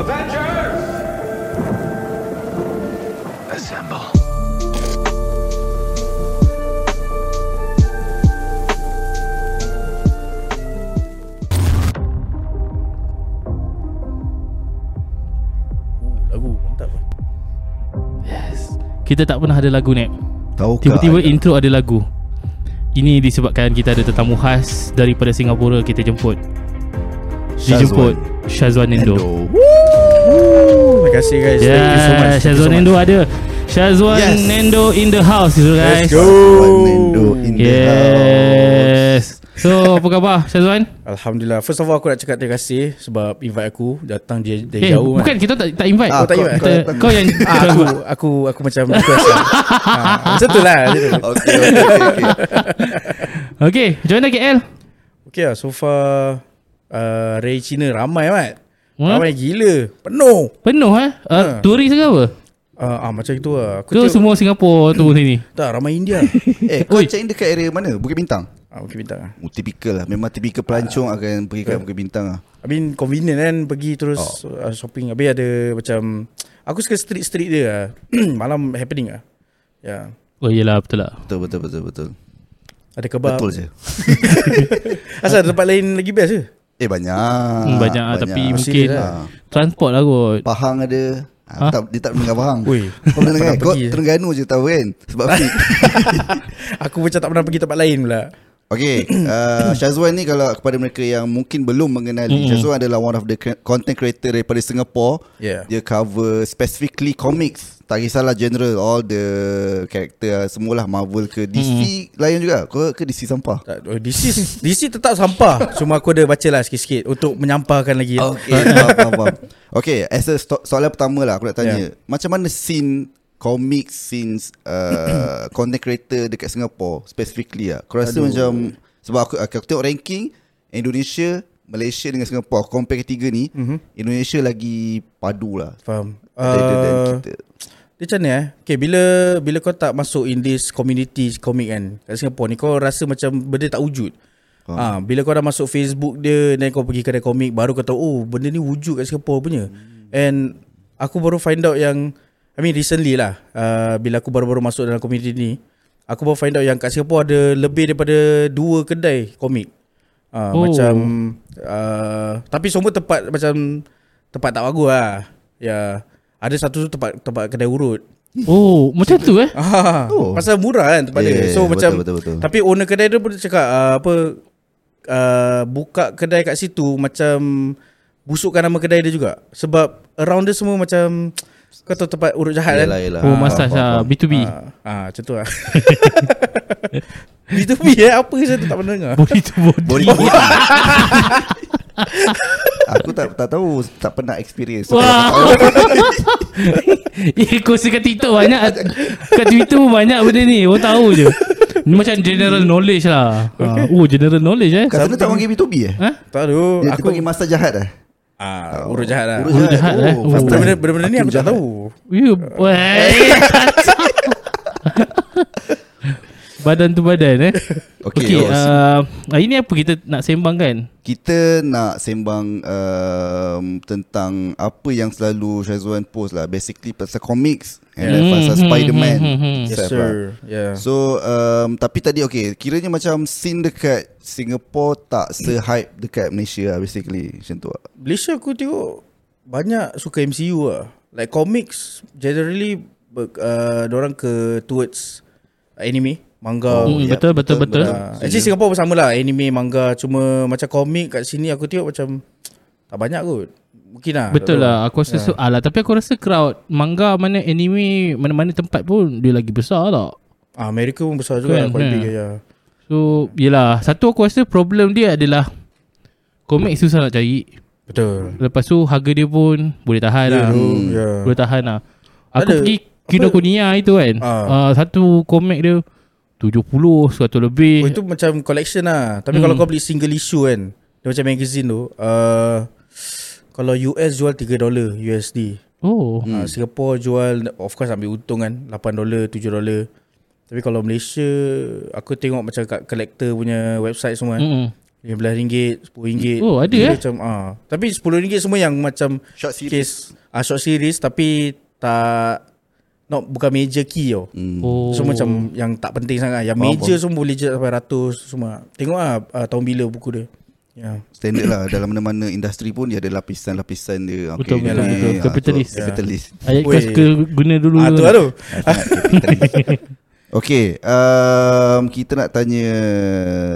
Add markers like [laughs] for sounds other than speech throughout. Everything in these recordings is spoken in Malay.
Avengers! Assemble. Oh, lagu mantap. Yes. Kita tak pernah ada lagu ni. Tahu Tiba-tiba intro ada lagu. Ini disebabkan kita ada tetamu khas daripada Singapura kita jemput. Dijemput Syazwan Terima kasih guys. Thank you so much. Yeah, Thank you so Syazwan much. Nendo ada. Syazwan Yes. Nendo in the house guys. Let's go. Nendo in the house. Yes. So apa khabar Syazwan? Alhamdulillah. First of all aku nak cakap terima kasih sebab invite aku datang dari, dari Eh, jauh. bukan kita tak tak invite. Ah, tak kau- invite. kita, kau- kau yang Ah, aku aku aku macam request lah. ah, macam tu lah. macam [laughs] tu. Okay, okay, okay. Okay, macam mana KL? Okay lah, so far uh, Ray Cina ramai mat. Ha? Ramai gila. Penuh. Penuh eh? Uh, Ha. Turis ke apa? Uh, ah macam itu lah. Aku Ke tengok- semua Singapura tu [coughs] sini? tak ramai India. [laughs] Eh, kau Oi. check in dekat area mana? Bukit Bintang? ah, okay, bintang lah. Oh, typical lah. Memang typical pelancong akan pergi kat Bukit Bintang lah. I mean convenient kan pergi terus oh. uh, shopping. Habis ada macam aku suka street-street dia lah. [coughs] Malam happening lah. Ya. Yeah. Oh iyalah betul lah. Betul, betul, betul, betul. Ada kebab. Betul je. [laughs] Asal tempat lain lagi best ke? Eh, banyak. Hmm, banyak lah tapi mungkin Serius Ah. transport lah kot. Pahang ada. Ha? Ha? Tak, dia tak mendengar Pahang. Ui. Kau pernah dengar? pernah Kau. Terengganu je tahu kan? Sebab. [laughs] Aku macam tak pernah pergi tempat lain pula. Okay, [clears throat] uh, Syazwan ni kalau kepada mereka yang mungkin belum mengenali, Mm-mm. Syazwan adalah one of the content creator daripada Singapore. Yeah. Dia cover specifically comics. Tak kisahlah general, all the character semualah Marvel ke DC lain juga. Kau ke DC sampah? Tak, oh, DC DC tetap sampah. Cuma aku ada baca lah sikit-sikit untuk menyampahkan lagi. Okay, faham, faham, faham. Okay, as a sto- soalan pertama lah aku nak tanya. Yeah. Macam mana scene comic scenes uh, [coughs] content creator dekat Singapore specifically lah. Kau rasa Aduh. macam sebab aku, aku tengok ranking Indonesia, Malaysia dengan Singapore. Aku compare ketiga ni, Mhm. Indonesia lagi padu lah. Faham. Uh, kita. dia macam ni eh. Okay, bila bila kau tak masuk in this community comic kan kat Singapore ni kau rasa macam benda tak wujud. Ah, bila kau dah masuk Facebook dia dan kau pergi kedai komik baru kau tahu oh benda ni wujud kat Singapore punya. And aku baru find out yang I mean recently lah uh, bila aku baru-baru masuk dalam community ni aku baru find out yang kat Singapore ada lebih daripada dua kedai komik. Uh, Oh. macam uh, tapi semua tempat macam tempat tak bagus lah. Ya. Ada satu tu tempat tempat kedai urut. Oh, macam tu eh? [laughs] Ah, Oh. oh. pasal murah kan tempat Yeah, dia. So betul, macam betul, betul. tapi owner kedai dia pun cakap uh, apa uh, buka kedai kat situ macam busukkan nama kedai dia juga. Sebab around dia semua macam kau tahu tempat urut jahat Yelah, kan. yelah. Oh, Ah, massage lah. faham. B2B. Ah, ah macam tu lah. [laughs] B2B eh apa saya tu tak pernah dengar. Body to body. Body body. [laughs] aku tak tak tahu, tak pernah experience. Wah. [laughs] Eh, kau kat TikTok banyak Kat Twitter pun banyak benda ni Orang tahu je Ni macam general knowledge lah ha. Oh general knowledge eh Kat sana tak panggil B2B eh? Ha? Tak tahu. Dia Aku panggil masa jahat eh? Ah urut jahat lah. Urut Urut jahat, eh? Oh, Oh. first time. Benda-benda benda-benda ni aku tak jahat. tahu. You, weh. [laughs] [laughs] badan tu badan eh [laughs] Okay, Okay, oh, uh, hari ni apa kita nak sembang kan Kita nak sembang um, tentang apa yang selalu Syazwan post lah. Basically pasal comics and then pasal Spider-Man. hmm, hmm, hmm. Yes sir. Yeah. So um, tapi tadi okay Kiranya macam scene dekat Singapore tak se-hype dekat Malaysia lah basically Macam tu lah Malaysia aku tengok banyak suka MCU lah. Like comics generally uh, orang ke towards anime, manga. Hmm, ya, betul, betul, betul. Uh, actually Singapore pun sama lah Anime, manga Cuma macam komik kat sini Aku tengok macam Tak banyak kot Mungkin lah Betul lah Aku rasa Ya. so, alah, Tapi aku rasa crowd Manga mana anime Mana-mana tempat pun Dia lagi besar tak ah, Amerika pun besar juga Kan, lah, kan. ya. So Yelah Satu aku rasa problem dia adalah Komik susah nak cari Betul Lepas tu harga dia pun Boleh tahan Ya, lah ya. Boleh tahan lah Aku Ada- pergi Kinokuniya itu kan Ah. uh, Satu komik dia 70 100 lebih Oh, itu macam collection lah Tapi Hmm. kalau kau beli single issue kan Dia macam magazine tu uh, Kalau US jual 3 dolar USD Oh hmm. uh, Singapore jual Of course ambil untung kan 8 dolar 7 dolar Tapi kalau Malaysia Aku tengok macam kat collector punya website semua kan Mm-mm. RM15, RM10. Oh, ada, Dia eh? Macam, ah. Tapi RM10 semua yang macam Short series. case ah, short series tapi tak not bukan major key tau. Hmm. Oh. So macam yang tak penting sangat. Yang Faham, major semua boleh je sampai ratus semua. Tengok lah uh, tahun bila buku dia. Ya. Standard lah Dalam mana-mana industri pun Dia ada lapisan-lapisan dia Betul, dia betul, ni, betul. ah, Kapitalis. tu, Kapitalis Ayat Weh. kau suka guna dulu. Ah tu lah tu. [laughs] Okay um, Kita nak tanya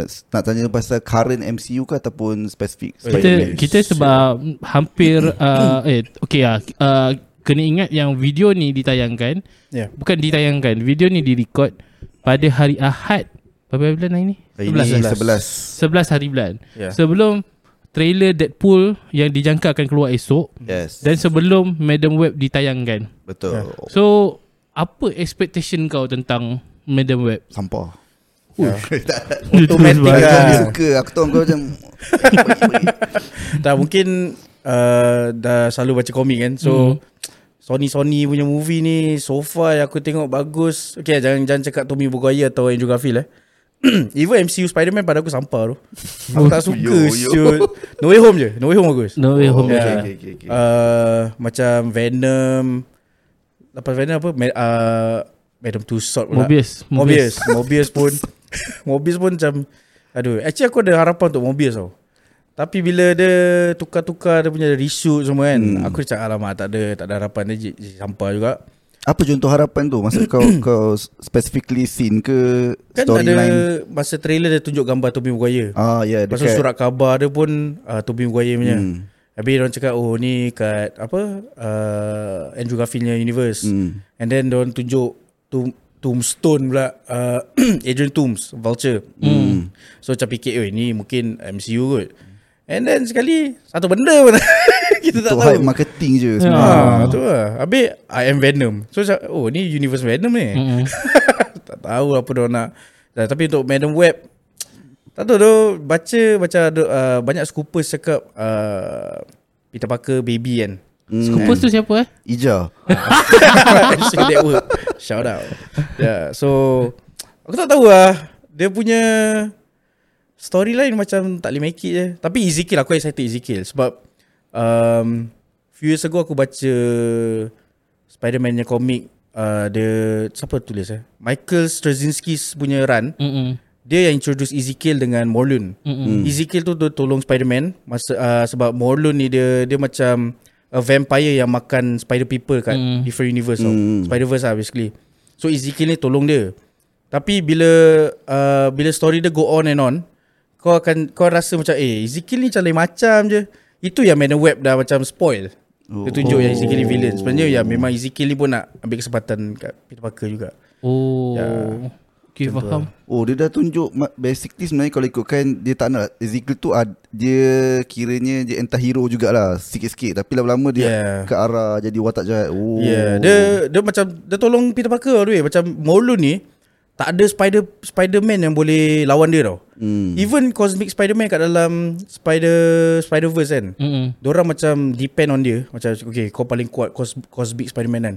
Nak tanya pasal Current MCU ke Ataupun Spesifik kita Spider-Man? kita sebab hampir [coughs] uh, eh okey ah uh, kena ingat yang video ni ditayangkan Ya. bukan ditayangkan video ni direkod pada hari Ahad berapa bulan hari ni Hari ni 11. 11 11 hari bulan Ya. sebelum trailer Deadpool yang dijangka akan keluar esok Yes dan sebelum Madam Web ditayangkan Betul so apa expectation kau tentang Madam Web Sampah Terus [laughs] Kau lah. dia suka Aku tahu kau macam [laughs] Tak mungkin uh, dah selalu baca komik kan. So Hmm. Sony Sony punya movie ni so far yang aku tengok bagus. Okay jangan jangan cakap Tommy Maguire atau Andrew Garfield eh. [clears throat] Even MCU Spider-Man pada aku sampah tu. Aku tak suka Yo, yo. shoot. No Way Home je. No Way Home bagus. No Way Home Oh. Yeah. okay, okay, okay. Uh, macam Venom Lepas Venom apa Ma- uh, Madam Tussauds pula Mobius Mobius Mobius pun [laughs] Mobius pun macam Aduh Actually aku ada harapan untuk Mobius tau Tapi bila dia Tukar-tukar Dia punya reshoot semua kan Hmm. Aku cakap alamak tak ada Tak ada harapan Dia sampah juga Apa contoh harapan tu? Masa kau [clears throat] kau specifically scene ke Kan Storyline? ada Masa trailer dia tunjuk gambar Tobey Maguire. Ah ya yeah, tu surat khabar dia pun uh, Tobey Maguire punya. Hmm. Habis orang cakap Oh ni kat Apa uh, Andrew Garfieldnya universe. Hmm. And then diorang tunjuk Tom, Tombstone pula uh, [clears throat] Adrian Toomes Vulture. Hmm. So macam fikir "Oi, ni mungkin MCU kot. And then sekali Satu benda pun [laughs] Kita tak Untuk tahu. Hype marketing je Ya. sebenarnya. Ah, tu lah. Habis I am Venom. So macam Oh ni universe Venom ni. Mm-mm. [laughs] Tak tahu apa dia nak. Dah, Tapi untuk Madam Web Tak tahu tu Baca Baca ada uh, Banyak scoopers cakap uh, Peter Parker baby kan. Hmm. Scoopers tu siapa eh? Ija. [laughs] Network. Shout out. Yeah, So Aku tak tahu lah. Dia punya Storyline macam Tak boleh make it je. Tapi Ezekiel Aku excited Ezekiel Sebab um, Few years ago aku baca Spider-Man nya komik uh, Dia Siapa tulis eh Michael Straczynski punya run Mm-mm. Dia yang introduce Ezekiel dengan Morlun Mm-mm. Ezekiel tu dia tolong Spider-Man masa uh, sebab Morlun ni dia dia macam a vampire yang makan spider people kat Mm. different universe Mm. tau. Spider-Verse lah basically. So Ezekiel ni tolong dia. Tapi bila uh, bila story dia go on and on, kau akan kau rasa macam eh Ezekiel ni macam lain macam je. Itu yang Madam Web dah macam spoil. Dia tunjuk yang Ezekiel ni villain. Sebenarnya ya memang Ezekiel ni pun nak ambil kesempatan kat Peter Parker juga. Oh. Ya. Okay, faham. Oh dia dah tunjuk Basically sebenarnya kalau ikutkan Dia tak nak Ezekiel tu ad, Dia kiranya Dia anti-hero jugalah Sikit-sikit Tapi lama-lama dia Yeah. Ke arah Jadi watak jahat Oh Ya, yeah, dia dia macam dia tolong Peter Parker. Macam Morlun ni tak ada Spider Spider-Man yang boleh lawan dia tau. hmm. Even Cosmic Spider-Man kat dalam Spider Spider-Verse kan. Mm-mm. Diorang macam depend on dia. Macam okay, kau paling kuat Cos, Cosmic Spider-Man kan.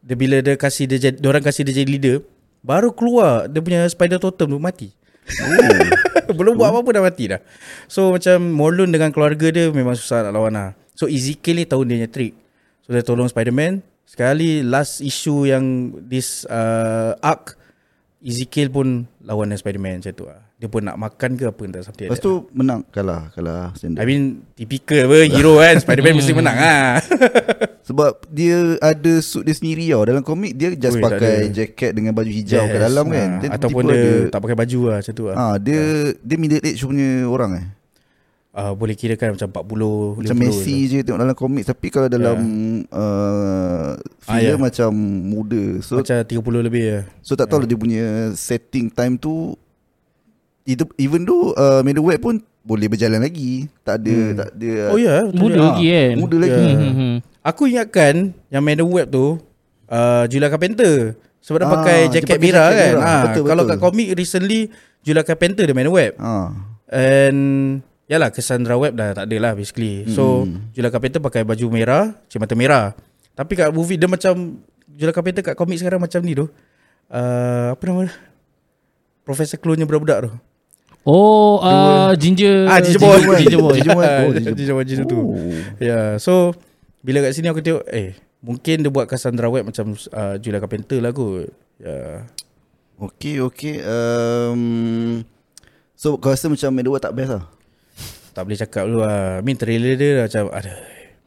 Dia bila dia kasih dia jadi, diorang kasih dia jadi leader, baru keluar dia punya Spider Totem tu mati. Oh. [laughs] Belum buat apa-apa dah mati dah. So macam Morlun dengan keluarga dia memang susah nak lawan lah. So Ezekiel ni tahu dia punya trick. So dia tolong Spider-Man. Sekali last issue yang this uh, arc Ezekiel pun lawan dengan Spider-Man macam tu lah. Dia pun nak makan ke apa entah something Lepas tu menang Kalah Kalah standard I mean typical apa hero kan Spider-Man mesti menang lah. [laughs] Sebab dia ada suit dia sendiri tau Dalam komik dia just Ui, pakai jaket dengan baju hijau kat dalam kan Ha, Then Ataupun dia, dia tak pakai baju lah macam tu lah. Ah, dia dia middle age punya orang eh. Uh, boleh kira kan macam 40 Macam 50 Messi je tengok dalam komik tapi kalau dalam uh, Ah, filem ya. macam muda. So Macam 30 lebih lah. so tak tahu lah dia punya setting time tu itu even though uh, Middle Web pun boleh berjalan lagi. Tak ada Hmm. tak ada Oh ya yeah, Muda Ah, lagi kan. Muda lagi. Ya. Hmm, hmm, Aku ingatkan Yang Madam Web tu uh, Julia Carpenter Sebab dia Ah, pakai dia jaket pakai merah kan merah. ha, Betul, Kalau betul. kat komik recently Julia Carpenter dia Madam Web Ha. And Yalah Cassandra Web dah tak ada lah basically So Hmm. Julia Carpenter pakai baju merah Cermata merah Tapi kat movie dia macam Julia Carpenter kat komik sekarang macam ni tu uh, Apa nama dia Profesor Clone-nya budak-budak tu Oh, uh, Ginger Ah, Ginger Boy. Ginger Boy. Ginger [laughs] Boy. Oh, Ginger- Ginger Boy Ginger tu. Oh. Ya, yeah, so bila kat sini aku tengok eh mungkin dia buat Cassandra Webb macam uh, Julia Carpenter lah kot. Ya. Yeah. Okay okay um, So kau rasa macam Medawar tak best lah Tak boleh cakap dulu lah. I mean trailer dia dah macam ada.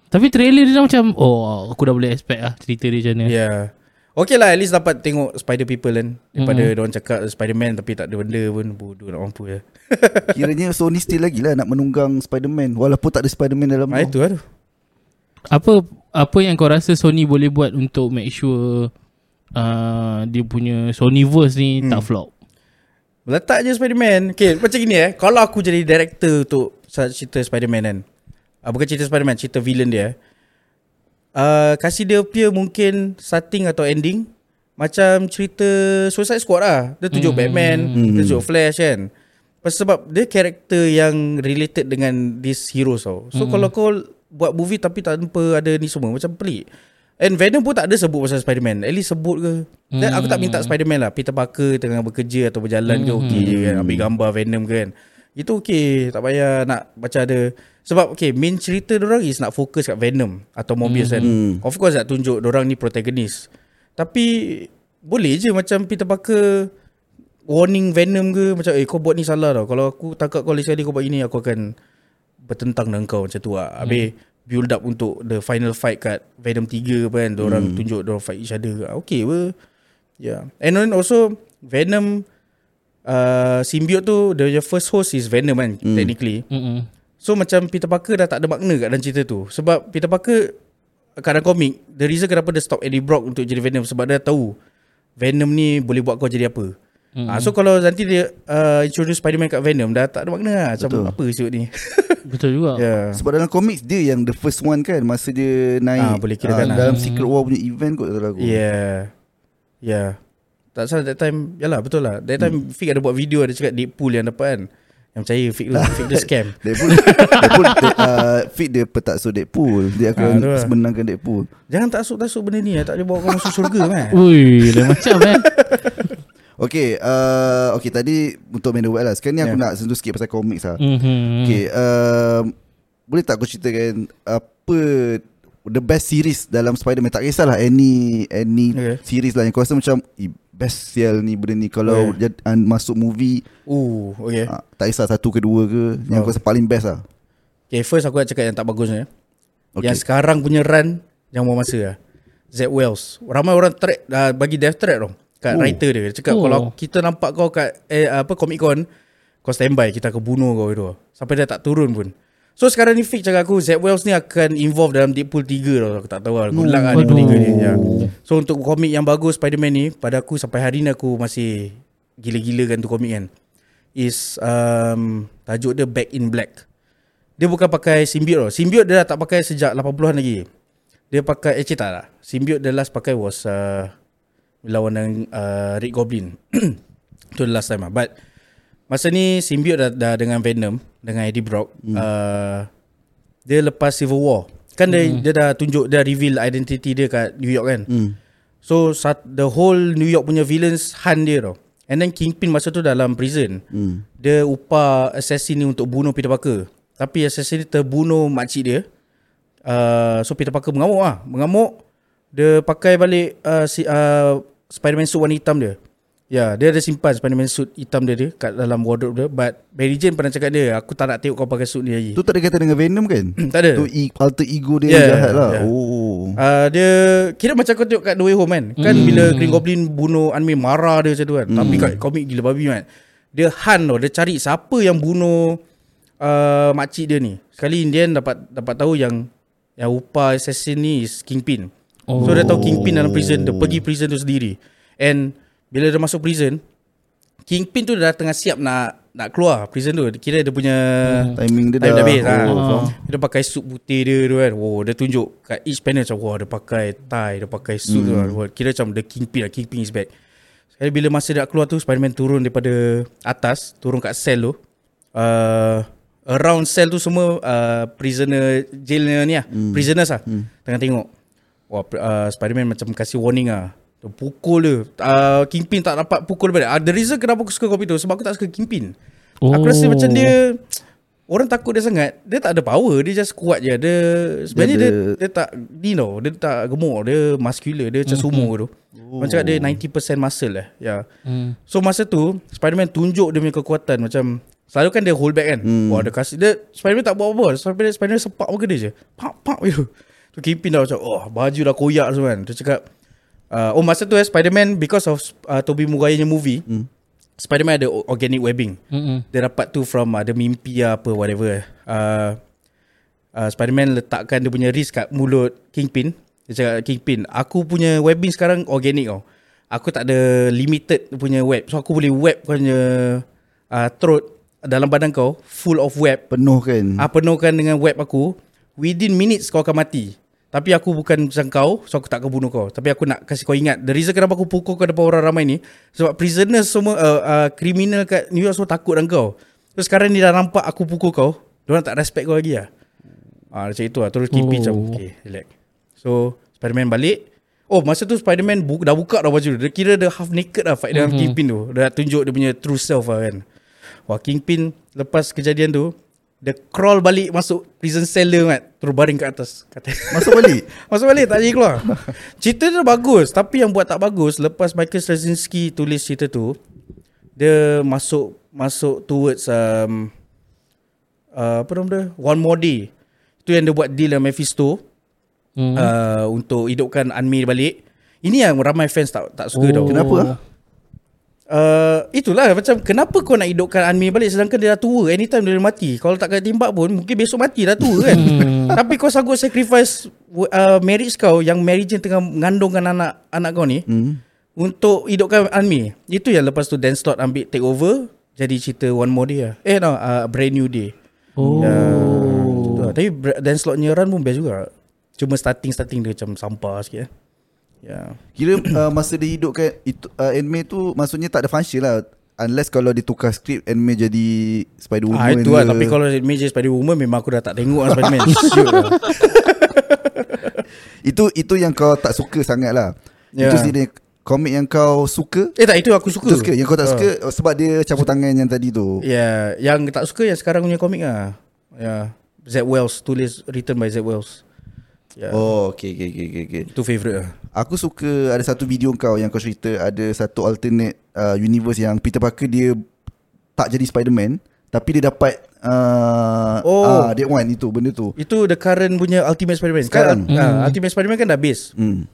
Tapi trailer dia dah macam Oh aku dah boleh expect lah Cerita dia macam Ya. mana Yeah. Okay lah at least dapat tengok Spider People kan Daripada Mhm. mm-hmm. diorang cakap Spider-Man Tapi tak ada benda pun Bodoh nak mampu je [laughs] Kiranya Sony still lagi lah Nak menunggang Spider-Man Walaupun tak ada Spider-Man dalam tu itu lah Apa Apa yang kau rasa Sony boleh buat Untuk make sure uh, Dia punya Sonyverse ni Hmm. Tak flop Letak je Spider-Man Okay macam gini eh Kalau aku jadi director Untuk cerita Spider-Man kan. Uh, Bukan cerita Spider-Man Cerita villain dia uh, Kasih dia appear mungkin Starting atau ending Macam cerita Suicide Squad lah. Dia tunjuk Hmm. Batman Hmm. Dia tunjuk Flash kan. Pas- Sebab dia karakter yang Related dengan These heroes tau. So kalau kau Buat movie tapi tanpa ada ni semua Macam pelik. And Venom pun tak ada sebut pasal Spider-Man. At least sebut ke. Dan aku tak minta Spider-Man lah. Peter Parker tengah bekerja Atau berjalan ke okey je kan. Ambil gambar Venom ke kan Itu okey Tak payah nak Macam ada Sebab okay Main cerita orang is nak fokus kat Venom Atau Mobius kan. Hmm. Of course nak tunjuk orang ni protagonist. Tapi Boleh je macam Peter Parker Warning Venom ke Macam eh kau buat ni salah tau. Kalau aku tangkap kau sekali kau buat ini Aku akan Bertentang dengan kau macam tu lah Habis Build up untuk The final fight kat Venom 3 apa kan Diorang Hmm. tunjuk Diorang fight each other Okay apa? Yeah And then also Venom uh, Symbiote tu The first host is Venom kan Hmm. Technically Mm-mm. So macam Peter Parker dah tak ada makna kat dalam cerita tu Sebab Peter Parker Kat dalam komik The reason kenapa dia stop Eddie Brock Untuk jadi Venom Sebab dia tahu Venom ni boleh buat kau jadi apa Mm-mm. Ah, so kalau nanti dia uh, introduce Spider-Man kat Venom dah tak ada makna lah. Macam Betul. apa isu ni. [laughs] Betul juga yeah. Sebab dalam komik Dia yang the first one kan Masa dia naik Ah, boleh kirakan lah. Dalam Hmm. Secret War punya event kot aku Yeah. Yeah. Tak salah that time Yalah betul lah. That time hmm. Fik ada buat video Ada cakap Deadpool yang dapat kan? Yang percaya Fik lah Fik dia scam. [laughs] Deadpool Deadpool de- uh, Fit dia petakso Deadpool. Dia akan Ah, tu lah. menangkan Deadpool. Jangan taksub-taksub benda ni Tak boleh bawa kau masuk syurga man [laughs] Ui Lain macam eh. [laughs] Okay uh, Okay tadi Untuk Man of the West lah Sekarang ni aku Yeah. nak sentuh sikit Pasal comics lah. Mm-hmm. Okay um, Boleh tak aku ceritakan Apa The best series Dalam Spider-Man? Tak kisahlah Any Any Okay. series lah Yang kau rasa macam eh, Best sial ni benda ni Kalau Okay. jad, uh, Masuk movie Ooh okay uh, Tak kisah satu ke dua ke Yang Oh. kau rasa paling best lah Okay first aku nak cakap yang tak bagus ni Okay. Yang sekarang punya run Yang mau masa lah Z Wells Ramai orang track uh, Bagi death threat tau Kat Oh. writer dia Dia cakap Oh. kalau kita nampak kau kat eh, Apa Comic Con Kau standby Kita akan bunuh kau itu Sampai dia tak turun pun So sekarang ni Fik cakap aku Z Wells ni akan involve dalam Deadpool 3 tau Aku tak tahu lah Good luck lah Deadpool 3 ni ya. So untuk komik yang bagus Spider-Man ni Pada aku sampai hari ni aku masih Gila-gila kan tu komik kan. Is um, Tajuk dia Back in Black. Dia bukan pakai symbiote tau. Symbiote dia dah tak pakai sejak 80-an lagi. Dia pakai Eh tak lah Symbiote dia last pakai was uh, Lawan dengan uh, Red Goblin. [clears throat] Itu the last time lah. But Masa ni symbiote dah, dah dengan Venom Dengan Eddie Brock hmm. uh, Dia lepas Civil War. Kan dia, dia dah tunjuk Dia reveal identity dia kat New York kan? Hmm. So sat, the whole New York punya villains hunt dia tau. And then Kingpin masa tu dalam prison. Hmm. Dia upah assassin ni untuk bunuh Peter Parker. Tapi assassin ni terbunuh makcik dia. Uh, So Peter Parker mengamuk lah Mengamuk Dia pakai balik uh, si, uh, Spider-Man suit warna hitam dia Ya, dia ada simpan Spider-Man suit hitam dia, dia kat dalam wardrobe dia. But Mary Jane pernah cakap dia, aku tak nak tengok kau pakai suit ni lagi. Tu tak ada kata dengan Venom kan [clears throat] tak ada. Tu e- alter ego dia Yeah, yang jahat lah yeah. Oh Uh, dia kira macam kau tengok kat No Way Home kan. Kan Hmm. bila Green Goblin bunuh May marah dia macam tu kan. Tapi kat komik gila babi kan. Dia hunt tau, dia cari siapa yang bunuh uh, makcik dia ni. Sekali Indian dapat dapat tahu yang yang upah assassin ni is Kingpin. Oh. So dia tahu Kingpin dalam prison, dia pergi prison tu sendiri. And bila dia masuk prison, Kingpin tu dah tengah siap nak nak keluar prison tu. Kira dia punya Timing dia Time dah dah habis oh, oh, faham. Dia pakai suit putih dia tu kan. Wow dia tunjuk Kat each panel macam Wah dia pakai tie Dia pakai suit tu. Kan Kira macam the kingpin lah Kingpin is back. Sekali bila masa dia nak keluar tu Spiderman turun daripada atas Turun kat sel tu. Uh, Around sel tu semua uh, Prisoner Jailnya ni lah Prisoners lah Tengah tengok. Wah uh, Spiderman macam kasih warning lah Dia Pukul dia. Uh, Kingpin tak dapat pukul daripada uh, The reason kenapa aku suka kopi tu Sebab aku tak suka Kingpin. Oh. Aku rasa macam dia Orang takut dia sangat. Dia tak ada power Dia just kuat je. Dia Sebenarnya dia, ada- dia, tak Ni tau Dia tak gemuk. Dia muscular Dia macam sumo tu. Oh. Macam dia 90% muscle lah Ya. Hmm. So masa tu Spiderman tunjuk dia punya kekuatan. Macam Selalu kan dia hold back kan? Hmm. Wah dia kasih Dia Spiderman tak buat apa Spiderman, Spiderman sepak muka dia je. Pak pak gitu [laughs] Tu Kingpin dah macam Oh baju dah koyak semua kan. Dia cakap uh, Oh masa tu eh Spiderman Because of uh, Tobey Maguire movie hmm. Spiderman ada organic webbing Mm-mm. dia dapat tu from ada mimpi apa whatever. Uh, uh, Spiderman letakkan dia punya wrist kat mulut Kingpin. Dia cakap Kingpin, aku punya webbing sekarang organic tau. Aku tak ada limited punya web. So aku boleh web kau punya uh, throat dalam badan kau full of web. Penuh kan Ah penuhkan dengan web aku within minutes kau akan mati. Tapi aku bukan macam kau So aku tak akan bunuh kau. Tapi aku nak kasih kau ingat The reason kenapa aku pukul kau depan orang ramai ni Sebab prisoners semua uh, uh, Criminal kat New York semua takut dengan kau. So sekarang ni dah nampak aku pukul kau Diorang tak respect kau lagi lah. Ah, Macam itu lah. Terus keep Oh. macam Okay relax. So Spiderman balik. Oh masa tu Spiderman bu- dah buka dah baju. Dia kira dia half naked lah Fight dengan Kingpin tu. Dia tunjuk dia punya true self lah kan. Wah Kingpin Lepas kejadian tu Dia crawl balik Masuk prison cell dia mat. Terus baring kat atas Kata [laughs] Masuk balik? [laughs] Masuk balik tak jadi keluar. Cerita dia bagus Tapi yang buat tak bagus Lepas Michael Straczynski tulis cerita tu Dia masuk Masuk towards um, uh, Apa nama dia? One More Day. Itu yang dia buat deal dengan Mephisto Hmm. uh, Untuk hidupkan Unmade balik. Ini yang ramai fans tak tak suka Oh. tau. Kenapa? Uh, Itulah macam Kenapa kau nak hidupkan Unmade balik Sedangkan dia dah tua Anytime dia dah mati Kalau tak kena timbak pun Mungkin besok mati dah tua kan [laughs] Tapi kau sanggup sacrifice uh, Marriage kau Yang Mary Jane tengah Mengandungkan anak Anak kau ni hmm. Untuk hidupkan Unmade Itu yang lepas tu Dan Slott ambil take over Jadi cerita One More Day lah Eh no uh, Brand New Day Oh. Lah. Tapi Dan Slott punya run pun best juga Cuma starting-starting dia macam sampah sikit eh. Ya. Kira [clears throat] uh, masa dia hidupkan itu, uh, anime tu Maksudnya tak ada function lah. Unless kalau dia tukar skrip Anime jadi Spider-Woman Ah itu lah. Tapi kalau Major Spider-Woman Memang aku dah tak tengok lah Spider-Man. [laughs] Shoot lah. [laughs] Itu itu yang kau tak suka sangat lah. Ya. Itu sini Komik yang kau suka? Eh tak itu aku suka. Itu suka? Yang kau tak Ah. suka oh, Sebab dia campur tangan yang tadi tu? Ya Yang tak suka Yang sekarang punya komik lah. Ya. Z Wells Tulis Written by Z Wells Ya Oh okay, okay, okay, okay, okay. Itu favourite lah Aku suka ada satu video kau yang kau cerita ada satu alternate uh, universe yang Peter Parker dia tak jadi Spider-Man tapi dia dapat uh, Oh. ah, that one itu benda tu. Itu the current punya Ultimate Spider-Man Sekarang? kan, ah, Ultimate Spider-Man kan dah base Hmm.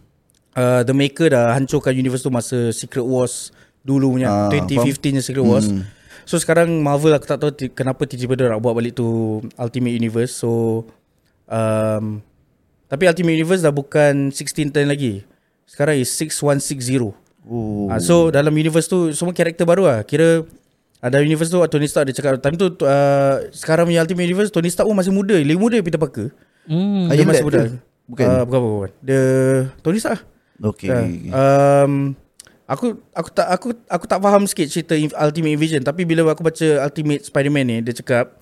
uh, The Maker dah hancurkan universe tu Masa Secret Wars Dulu punya Ah, 2015 nya Secret Wars Hmm. So sekarang Marvel aku tak tahu ti- Kenapa tiba-tiba dia nak buat balik tu Ultimate Universe So um, Tapi Ultimate Universe dah bukan 1610 lagi Sekarang is 6160 Oh. uh, So dalam universe tu Semua karakter baru lah Kira ada universe tu Tony Stark dia cakap Time tu uh, Sekarang punya Ultimate Universe Tony Stark pun masih muda Lebih muda Peter Parker Hmm. Ah, Dia masih muda? Bukan. uh, Bukan bukan, bukan. Dia Tony Stark Okay. Ya. okay. Um, aku aku tak aku aku tak faham sikit cerita Ultimate Invasion tapi bila aku baca Ultimate Spider-Man ni dia cakap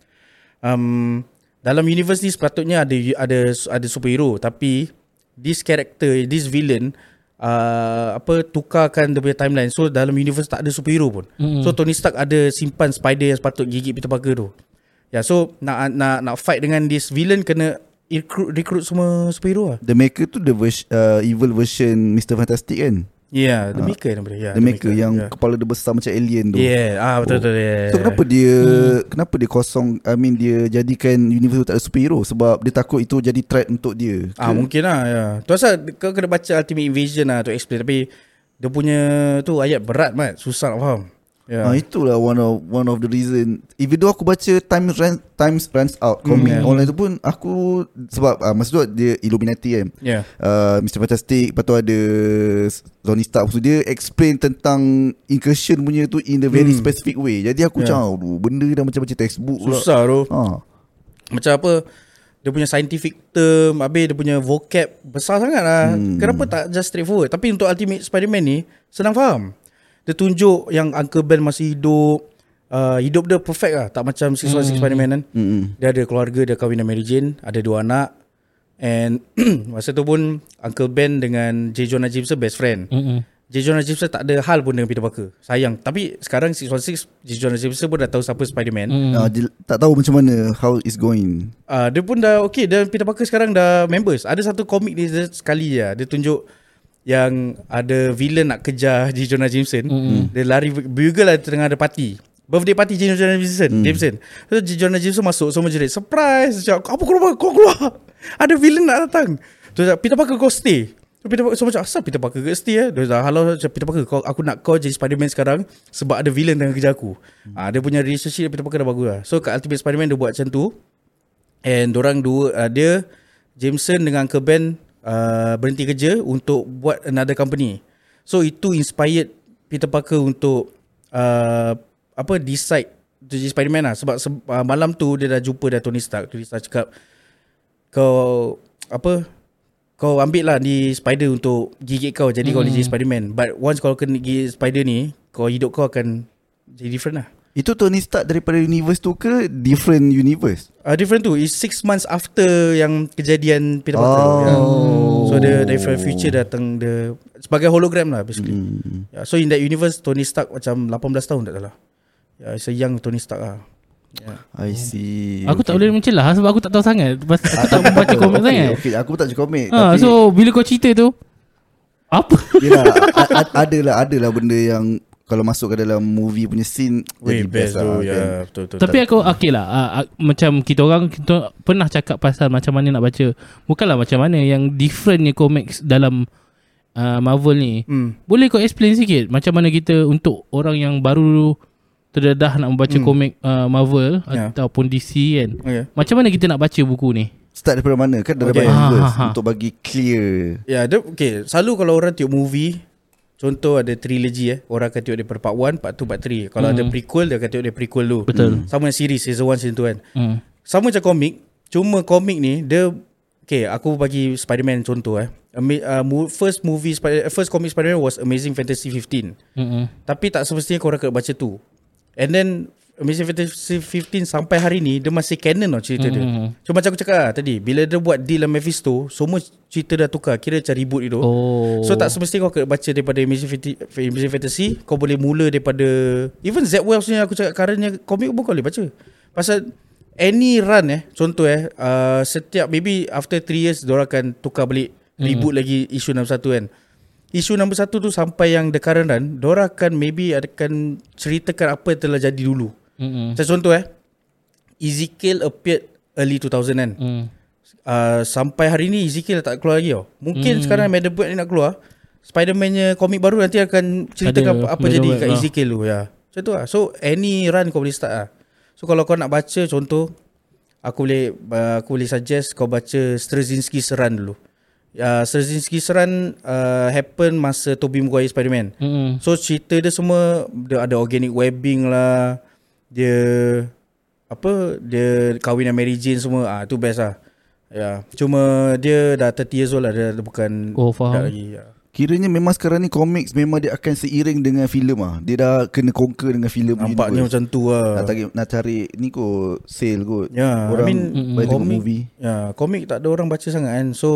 um, dalam universe ni sepatutnya ada ada ada superhero tapi this character this villain uh, apa tukarkan dia punya timeline so dalam universe tak ada superhero pun Mm. so Tony Stark ada simpan spider yang sepatut gigit Peter Parker tu ya yeah, so nak nak nak fight dengan this villain kena recruit recruit semua superhero lah The Maker tu the vers- uh, evil version Mr. Fantastic kan? Yeah, the maker nama dia. Yeah, the Maker yang yeah. kepala dia besar macam alien tu. Yeah, ah betul betul. Yeah. So kenapa dia kenapa dia kosong I mean dia jadikan universe tu tak ada superhero sebab dia takut itu jadi threat untuk dia. Ah mungkin lah ya. Tu asal kau kena baca Ultimate Invasion lah to explain tapi dia punya tu ayat berat mat, susah nak faham. Ya. Ah itulah one of one of the reason. Even though aku baca time run, times runs out comic Hmm. online tu pun aku sebab ah, masa tu dia Illuminati kan. Ya. Uh, Mr. Fantastic Lepas tu ada Tony Stark So dia explain tentang Incursion punya tu In a very Hmm. specific way Jadi aku Yeah. macam Aduh benda dah macam-macam textbook pula Susah tu. ha. Macam apa dia punya scientific term Habis dia punya vocab Besar sangat lah hmm. Kenapa tak just straightforward Tapi untuk Ultimate Spider-Man ni Senang faham Dia tunjuk yang Uncle Ben masih hidup uh, Hidup dia perfect lah Tak macam 616 hmm. Spider-Man kan Mm-mm. Dia ada keluarga Dia kahwin dengan Mary Jane Ada dua anak And [clears throat] Masa tu pun Uncle Ben dengan J. Jonah Jameson best friend Mm-mm. J. Jonah Jameson tak ada hal pun dengan Peter Parker. Sayang. Tapi sekarang 616 J. Jonah Jameson pun dah tahu siapa Spider-Man. Mm. Uh, dia tak tahu macam mana how it's going. Uh, dia pun dah okay dan Peter Parker sekarang dah members. Ada satu komik dia dia sekali ya. Dia tunjuk yang ada villain nak kejar J. Jonah Jameson. Mm. Dia lari bugle lah tengah ada party. Birthday party J. Jonah Jameson. Hmm. Jameson. So J. Jonah Jameson masuk semua jerit. Surprise. Cakap, apa kau keluar? Kau keluar. [laughs] Ada villain nak datang. Tu cakap, Peter Parker kau stay. So Peter Parker semua macam asal Peter Parker ke stay eh. Dia dah halau macam Peter Parker kau aku nak kau jadi Spider-Man sekarang sebab ada villain tengah kejar aku. Hmm. Ah dia punya relationship dengan Peter Parker dah bagus lah. So kat Ultimate Spider-Man dia buat macam tu. And orang dua uh, dia Jameson dengan Uncle Ben uh, berhenti kerja untuk buat another company. So itu inspired Peter Parker untuk uh, apa decide to jadi Spider-Man lah sebab se- uh, malam tu dia dah jumpa dah Tony Stark. Tony Stark cakap kau apa kau ambil lah ni spider untuk gigit kau jadi kau boleh jadi Spider-Man. But once kau kena gigit spider ni, kau hidup kau akan jadi different lah. Itu Tony Stark daripada universe tu ke different universe? Uh, different tu is six months after yang kejadian Peter Parker. Oh. Yeah. So dia dari future datang dia sebagai hologram lah basically. Hmm. Yeah, so in that universe Tony Stark macam 18 tahun tak salah. Yeah, it's a young Tony Stark lah. Yeah. I see. Aku tak boleh mencelah sebab aku tak tahu sangat. Aku tak [laughs] membaca komik okay, sangat. Okay, aku pun tak baca komik. Ha, tapi, so bila kau cerita tu apa? Yelah, a- a- adalah, adalah benda yang kalau masuk ke dalam movie punya scene Way jadi best best lah. tu. kan. Yeah, betul betul. Tapi aku okey lah uh, uh, Macam kita orang Kita pernah cakap pasal Macam mana nak baca Bukanlah macam mana Yang differentnya comics Dalam uh, Marvel ni hmm. Boleh kau explain sikit Macam mana kita Untuk orang yang baru Terdedah nak membaca Hmm. komik uh, Marvel Ya. Ataupun DC kan Okay. Macam mana kita nak baca buku ni Start daripada mana? Kan daripada Okay. okay. Ha, ha, ha. Untuk bagi clear. Ya, yeah, okay. Selalu kalau orang tengok movie, contoh ada trilogy eh, orang akan tengok daripada part 1, part 2, part 3. Kalau ada Hmm. prequel, dia akan tengok dia prequel dulu. Betul. Sama dengan series, season 1, season 2 kan. hmm. Sama macam komik, cuma komik ni dia Okay, aku bagi Spider-Man contoh eh. Ama- Uh, first movie Spider first comic Spider-Man was Amazing Fantasy 15. Mm-mm. Tapi tak semestinya korang kena baca tu. And then Amazing Fantasy 15 sampai hari ni dia masih canon tau cerita dia. Mhm. Cuma macam aku cakap lah tadi, bila dia buat deal dengan Mephisto, semua cerita dah tukar. Kira macam reboot itu. Oh So tak semestinya kau kena baca daripada Amazing Fantasy, Amazing Fantasy Kau boleh mula daripada Even Z Wells ni aku cakap Currentnya komik pun kau boleh baca Pasal Any run eh Contoh eh uh, Setiap maybe After 3 years Diorang akan tukar balik Reboot lagi Isu 61 kan Isu 61 tu Sampai yang the current run Diorang akan maybe Akan ceritakan Apa yang telah jadi dulu Mm-mm. Macam contoh eh Ezekiel appeared Early 2000 kan Mm. uh, sampai hari ni Ezekiel tak keluar lagi tau. Mungkin hmm. sekarang Madam Web ni nak keluar. Spider-Man-nya komik baru nanti akan ceritakan Ada apa, apa jadi kat lah. Ezekiel tu ya. Macam tu lah. So any run kau boleh start lah. So kalau kau nak baca contoh aku boleh uh, aku boleh suggest kau baca Straczynski's run dulu. Uh, Straczynski's run uh, happen masa Tobey Maguire Spider-Man. Mm-mm. So cerita dia semua dia ada organic webbing lah. Dia apa dia kahwin dengan Mary Jane semua ah tu best lah. Ya, cuma dia dah 30 years old lah dia, dia bukan Oh, faham. lagi. Ya. Kiranya memang sekarang ni comics memang dia akan seiring dengan filem ah. Dia dah kena conquer dengan filem Nampaknya macam tu lah. nak cari nak cari ni kot sale kot. Ya, Orang I mean tengok komik, movie. ya, komik tak ada orang baca sangat kan. So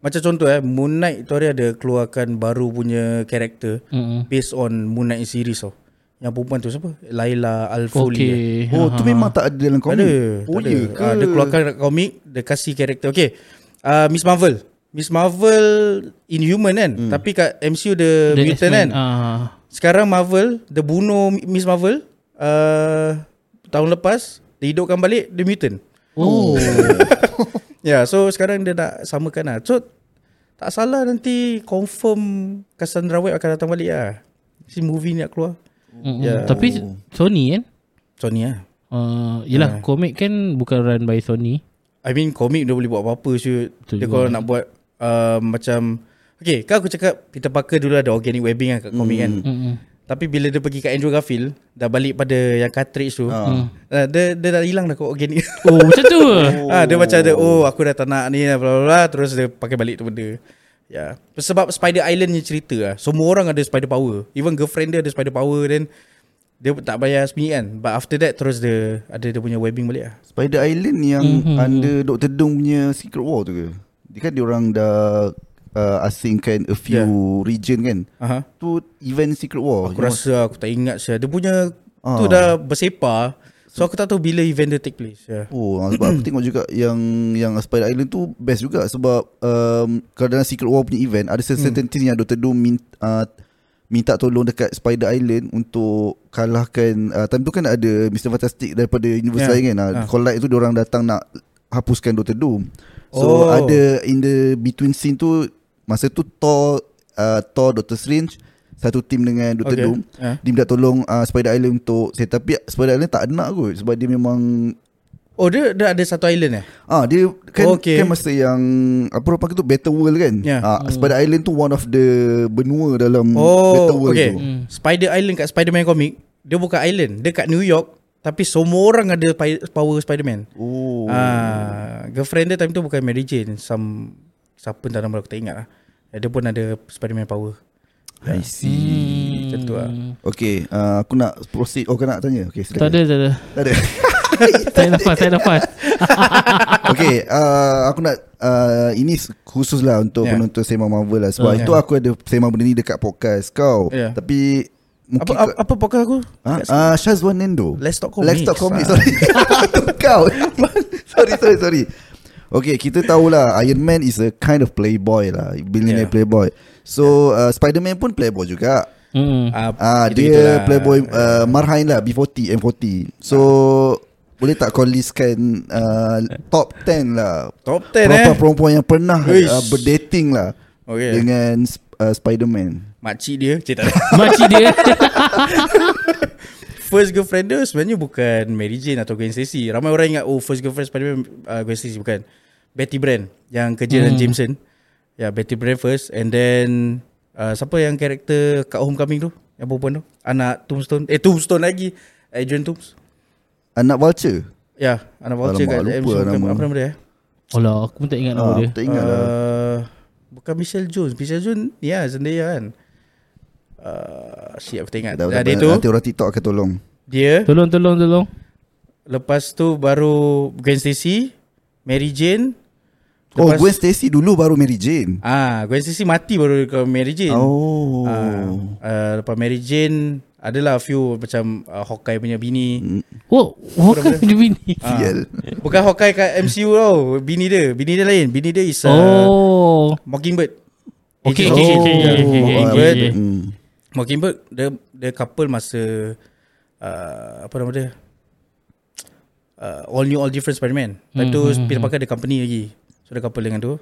macam contoh eh Moon Knight tu hari ada keluarkan baru punya karakter Mm-mm. based on Moon Knight series tau. Yang perempuan tu siapa? Laila Al-Foli. eh. Okay Oh, Ha, tu ha, memang tak ada dalam komik. ada. Oh, ya ada. ke? Ah, dia keluarkan komik, dia kasih karakter. Okay. Uh, Miss Marvel. Miss Marvel Inhuman kan. Hmm. Tapi kat MCU dia The mutant X-Men, kan. ah. Sekarang Marvel dia bunuh Miss Marvel uh, tahun lepas dia hidupkan balik dia mutant. Oh [laughs] Ya, yeah, so sekarang dia nak samakan lah. So tak salah nanti confirm Cassandra Webb akan datang balik lah. Si movie ni nak keluar. Mm-mm. Ya. Tapi Sony kan Sony lah. uh, Yelah komik kan Bukan run by Sony I mean komik dia boleh buat apa-apa shoot. Betul Dia juga. kalau nak buat uh, macam Okay kan aku cakap Peter Parker dulu ada organic webbing kan kat komik kan. Mm-mm. Tapi bila dia pergi kat Andrew Garfield dah balik pada yang cartridge tu. Ah. Uh, dia dia dah hilang dah kat organic. Oh macam tu Oh. [laughs] Ah, dia macam ada oh aku dah tak nak ni bla bla bla terus dia pakai balik tu benda. Ya. Sebab Spider Island ni cerita lah. Semua orang ada spider power. Even girlfriend dia ada spider power then dia tak bayar sembunyi kan. But after that terus dia ada dia punya webbing balik lah. Spider Island yang Mhm. mm-hmm. under Dr. Doom punya Secret War tu ke? Dia kan dia orang dah uh, asingkan a few Yeah. region kan. Aha. Tu event Secret War. Aku rasa aku tak ingat saya. Dia punya Ah. tu dah bersepar. So aku tak tahu bila event dia take place. Ya. Oh ah, sebab aku [clears throat] tengok juga yang yang Spider Island tu best juga sebab um, kalau dalam Secret War punya event ada certain Hmm. yang Dr. Doom minta, uh, minta tolong dekat Spider Island untuk kalahkan uh, time tu kan ada Mr. Fantastic daripada universe Ya. lain kan. Uh, Ah. Collide tu orang datang nak hapuskan Dr. Doom. So Oh. ada in the between scene tu masa tu Thor uh, Thor Doctor Strange satu team dengan Dr. Okay. Doom Ah. dia minta tolong uh, Spider Island untuk saya tapi Spider Island tak nak kot sebab dia memang Oh dia, dia ada satu island eh? Ah dia kan Oh, okay. kan masa yang apa orang panggil tu Better World kan. Ya. Ah Spider Island tu one of the benua dalam Oh Better World okay. tu. Hmm. Spider Island kat Spider-Man comic dia bukan island. Dia kat New York tapi semua orang ada power Spider-Man. Oh. Ah, girlfriend dia time tu bukan Mary Jane, some siapa entah nama aku tak ingat lah. Dia pun ada Spider-Man power. I see. Macam tu lah. Okay, uh, aku nak proceed. Oh, kau nak tanya? Okay, Tak silakan. ada, tak ada. Tak ada. [laughs] Saya nafas, saya nafas. [laughs] okay, uh, aku nak uh, ini khusus lah untuk Ya. penonton Sema Marvel lah. Sebab Oh, itu aku ada Sema benda ni dekat podcast kau. Ya. Tapi mungkin Apa, apa, apa podcast aku? Ha? Uh, Shazwan Nendo. Let's Talk Comics. Let's Talk Comics. Sorry. [laughs] Itu kau. sorry, sorry, sorry. Okay, kita tahulah Iron Man is a kind of playboy lah. Billionaire Yeah. playboy. So, uh, Spider-Man pun playboy juga. Hmm. Ah, Ah, gitu-gitulah. dia playboy uh, marhain lah B40, M40. So, boleh tak kau listkan uh, top 10 lah Top 10 eh. perempuan-perempuan yang pernah Uish. uh, berdating lah Okay. dengan uh, Spider-Man. Makcik dia Cik. Makcik dia. [laughs] First girlfriend dia sebenarnya bukan Mary Jane atau Gwen Stacy Ramai orang ingat Oh first girlfriend Spider-Man uh, Gwen Stacy Bukan Betty Brand Yang kerja dengan Hmm. Jameson Ya yeah, Betty Brand first And then uh, Siapa yang karakter Kat Homecoming tu Yang perempuan tu Anak Tombstone Eh Tombstone lagi Adrian Toomes Anak Vulture. Ya yeah, Anak Vulture Alamak, kat lupa MCU. nama. Apa nama dia eh? Alah, aku pun tak ingat nama Ah, dia. tak ingat lah. Uh, bukan Michelle Jones Michelle Jones Ya Zendaya kan uh, Shit aku tak ingat Dah, Dah, dah, Dia tu Nanti orang TikTok akan tolong. Dia Tolong, tolong, tolong. Lepas tu baru Gwen Stacy Mary Jane Oh, Gwen Stacy dulu baru Mary Jane. Ah, Gwen Stacy mati baru ke Mary Jane. Oh. Ah, uh, lepas Mary Jane adalah few macam uh, Hawkeye punya bini. Mm, Oh, Hawkeye punya bini. Ah, Sial. bukan Hawkeye kat MCU tau. Bini dia, bini dia lain. Bini dia is uh, Oh. Mockingbird. Okay, okay, Shield. okay, Yeah. okay, okay, okay, Mockingbird. okay. Mm. Mockingbird dia dia couple masa uh, apa nama dia? Uh, all new all different Spider-Man. Time Hmm, tu hmm, Peter hmm. Parker ada company lagi. So dia couple dengan tu.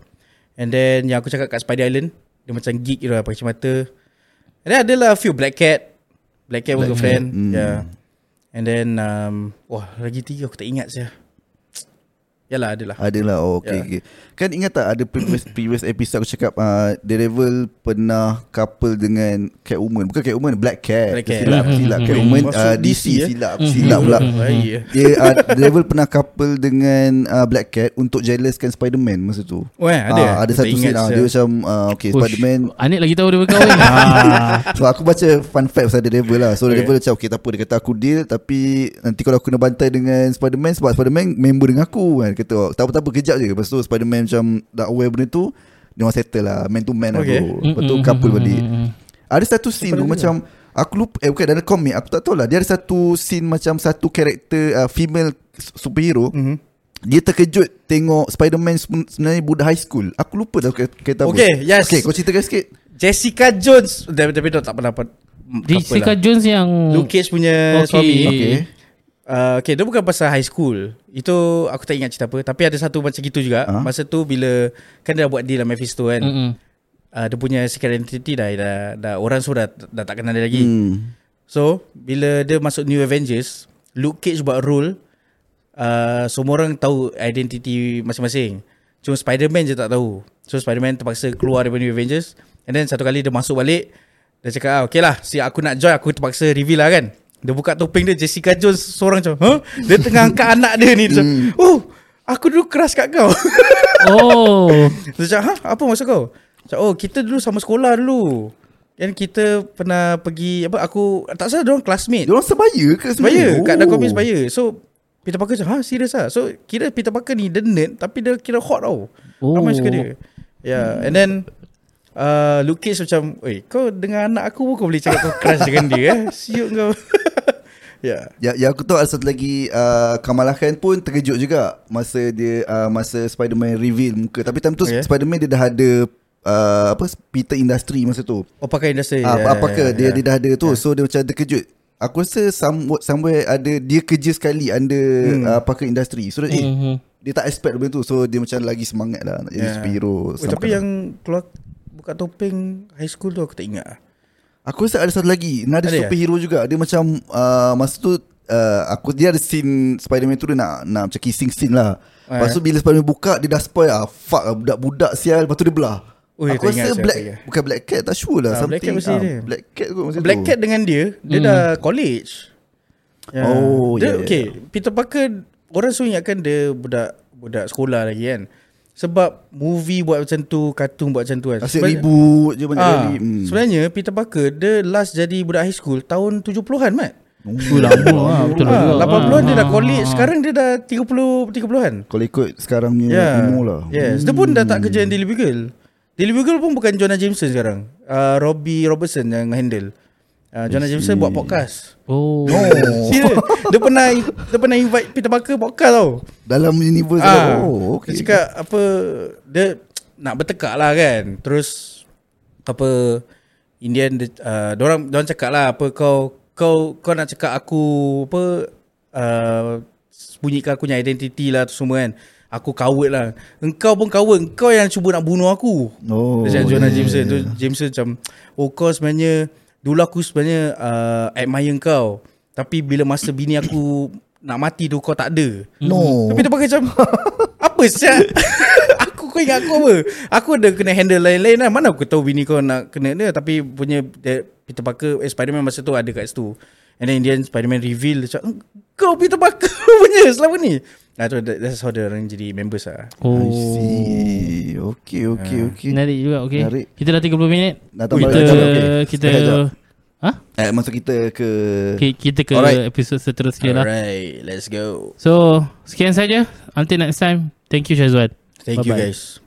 And then yang aku cakap kat Spider Island, dia macam geek gitu lah pakai kacamata. And then adalah a few Black Cat. Black Cat Black girlfriend. Hmm. Yeah. And then um, wah lagi tiga aku tak ingat saya. Yalah adalah. Adalah oh, okay, Ya. okay. Kan ingat tak ada previous, previous episode aku cakap uh, Daredevil pernah couple dengan Catwoman Bukan Catwoman Black Cat Black Cat. Silap Hmm, silap hmm, Catwoman uh, DC, DC, ya? Silap Hmm, Silap pula Baik. Dia uh, Daredevil pernah couple dengan uh, Black Cat Untuk jealouskan Spider-Man masa tu Oh eh, ada. Aku Ada satu scene saya. Dia macam uh, Okay Ush, Spider-Man Anik lagi tahu dia berkahwin. [laughs] ah. So aku baca fun fact pasal Daredevil lah So Okay. Daredevil macam Okay tak apa Dia kata aku deal Tapi Nanti kalau aku kena bantai dengan Spider-Man Sebab Spider-Man member dengan aku kan kata oh, Tak apa-tak apa kejap je Lepas tu Spider-Man macam Dah aware benda tu Dia orang settle lah Man to man Okay. lah bro Lepas tu couple balik. Ada satu scene tu macam Aku lupa Eh bukan dalam komik Aku tak tahu lah Dia ada satu scene Macam satu karakter uh, Female superhero Mhm. Dia terkejut Tengok Spider-Man seben- sebenarnya Budak high school Aku lupa dah kata apa Okay, yes. Okay kau ceritakan sikit Jessica Jones. Tapi tapi tak pernah dapat Jessica Jones yang Luke Cage punya Okay. suami. Okay. Uh, okay, dia bukan pasal high school. Itu aku tak ingat cerita apa. Tapi ada satu macam gitu juga. Ah. Masa tu bila kan dia dah buat deal sama Mephisto kan. Mm-mm. Uh, dia punya secret identity dah, dah, dah orang semua dah, dah tak kenal dia lagi. hmm. So, bila dia masuk New Avengers, Luke Cage buat role uh, semua orang tahu identiti masing-masing. Cuma Spider-Man je tak tahu. So Spider-Man terpaksa keluar daripada New Avengers and then satu kali dia masuk balik dia cakap ah, okay lah si aku nak join aku terpaksa reveal lah kan. Dia buka topeng dia Jessica Jones seorang macam huh? Dia tengah angkat anak dia ni dia Hmm. macam, Oh aku dulu keras kat kau [laughs] Oh. Dia cakap ha apa maksud kau Cakap, Oh kita dulu sama sekolah dulu Kan kita pernah pergi apa aku tak salah dia orang classmate. Dia orang sebaya ke Sebaya sebenarnya? Kat dalam Oh. sebaya So Peter Parker macam Ha serius lah So kira Peter Parker ni Dia nerd Tapi dia kira hot tau Oh. Ramai suka dia Yeah And then uh, Cage macam Oi kau dengan anak aku pun kau boleh cakap kau crush dengan dia eh Siut kau [laughs] Ya Ya, ya aku tahu ada satu lagi uh, Kamala Khan pun terkejut juga masa dia uh, masa Spider-Man reveal muka. Tapi time tu Okay. Spider-Man dia dah ada uh, apa Peter Industry masa tu. Oh pakai industri Ah, ya, apa ke ya, dia ya. dia dah ada tu. So dia macam terkejut. Aku rasa somewhat, somewhere ada dia kerja sekali under hmm. uh, pakai industri. So that, eh, Mhm. dia tak expect benda tu. So dia macam lagi semangat lah nak jadi Ya. superhero. Oh, Tapi yang keluar Buka topeng High school tu aku tak ingat lah. Aku rasa ada satu lagi Ada ya? superhero juga Dia macam uh, Masa tu uh, Aku dia ada scene Spider-Man tu dia nak Nak macam kissing scene lah Ah, Lepas tu bila Spider-Man buka Dia dah spoil ah, Fuck lah budak-budak sial Lepas tu dia belah Ui, Aku rasa Black dia. Bukan Black Cat Tak sure lah Ah, Black Cat ah, dia. Black Cat kot masa Black tu Cat dengan dia Dia Hmm. dah college Ya. Oh, dia, ya, ya. Okay Peter Parker Orang selalu ingatkan dia Budak Budak sekolah lagi kan Sebab Movie buat macam tu Kartun buat macam tu kan. Asyik ribut je banyak Ah, kali. Hmm. Sebenarnya Peter Parker Dia last jadi budak high school Tahun 70-an Mat Tu lama lah [laughs] Betul ah, juga. 80-an dia dah Ah, college ah. Sekarang dia dah 30 30-an Kalau ikut sekarang punya Ya. Emo lah. Yes Dia pun dah tak kerja yang Daily Bugle. Daily Bugle pun bukan Jonah Jameson sekarang. Uh, Robbie Robertson yang handle uh, Jonah Jameson buat podcast. Oh. [laughs] Serius? Dia pernah Dia pernah invite Peter Parker podcast tau. Dalam universe ah, Oh Dia okay. cakap apa Dia Nak bertekak lah kan. Terus Apa Indian dia, uh, Diorang Diorang cakap lah Apa kau Kau Kau nak cakap aku Apa uh, Sembunyikan aku punya identiti lah tu semua kan. Aku coward lah. Engkau pun coward. Engkau yang cuba nak bunuh aku. Oh Macam Jonah yeah. Jameson tu. Jameson macam Oh kau sebenarnya Dulu aku sebenarnya uh, Admire kau. Tapi bila masa bini aku Nak mati tu kau tak ada. No. Tapi dia pakai macam Apa siap [laughs] Aku kau ingat aku apa? Aku ada kena handle lain-lain lah. Mana aku tahu bini kau nak kena dia. Tapi punya dia, Peter Parker eh, Spiderman masa tu ada kat situ. And then Indian Spiderman reveal Dia cakap Kau Peter Parker [laughs] punya selama ni Nah tu that- that's how dia orang jadi members lah Oh. I see. Okay okay okay. Menarik juga okay. Menarik. Kita dah 30 minit. Ui, tambah Kita lagi. Okay. Kita. Ha? Eh, masuk kita ke Okay, kita ke Alright. episod seterusnya lah. Alright Let's go. So Sekian saja. Until next time. Thank you Syazwan Thank you Bye-bye. guys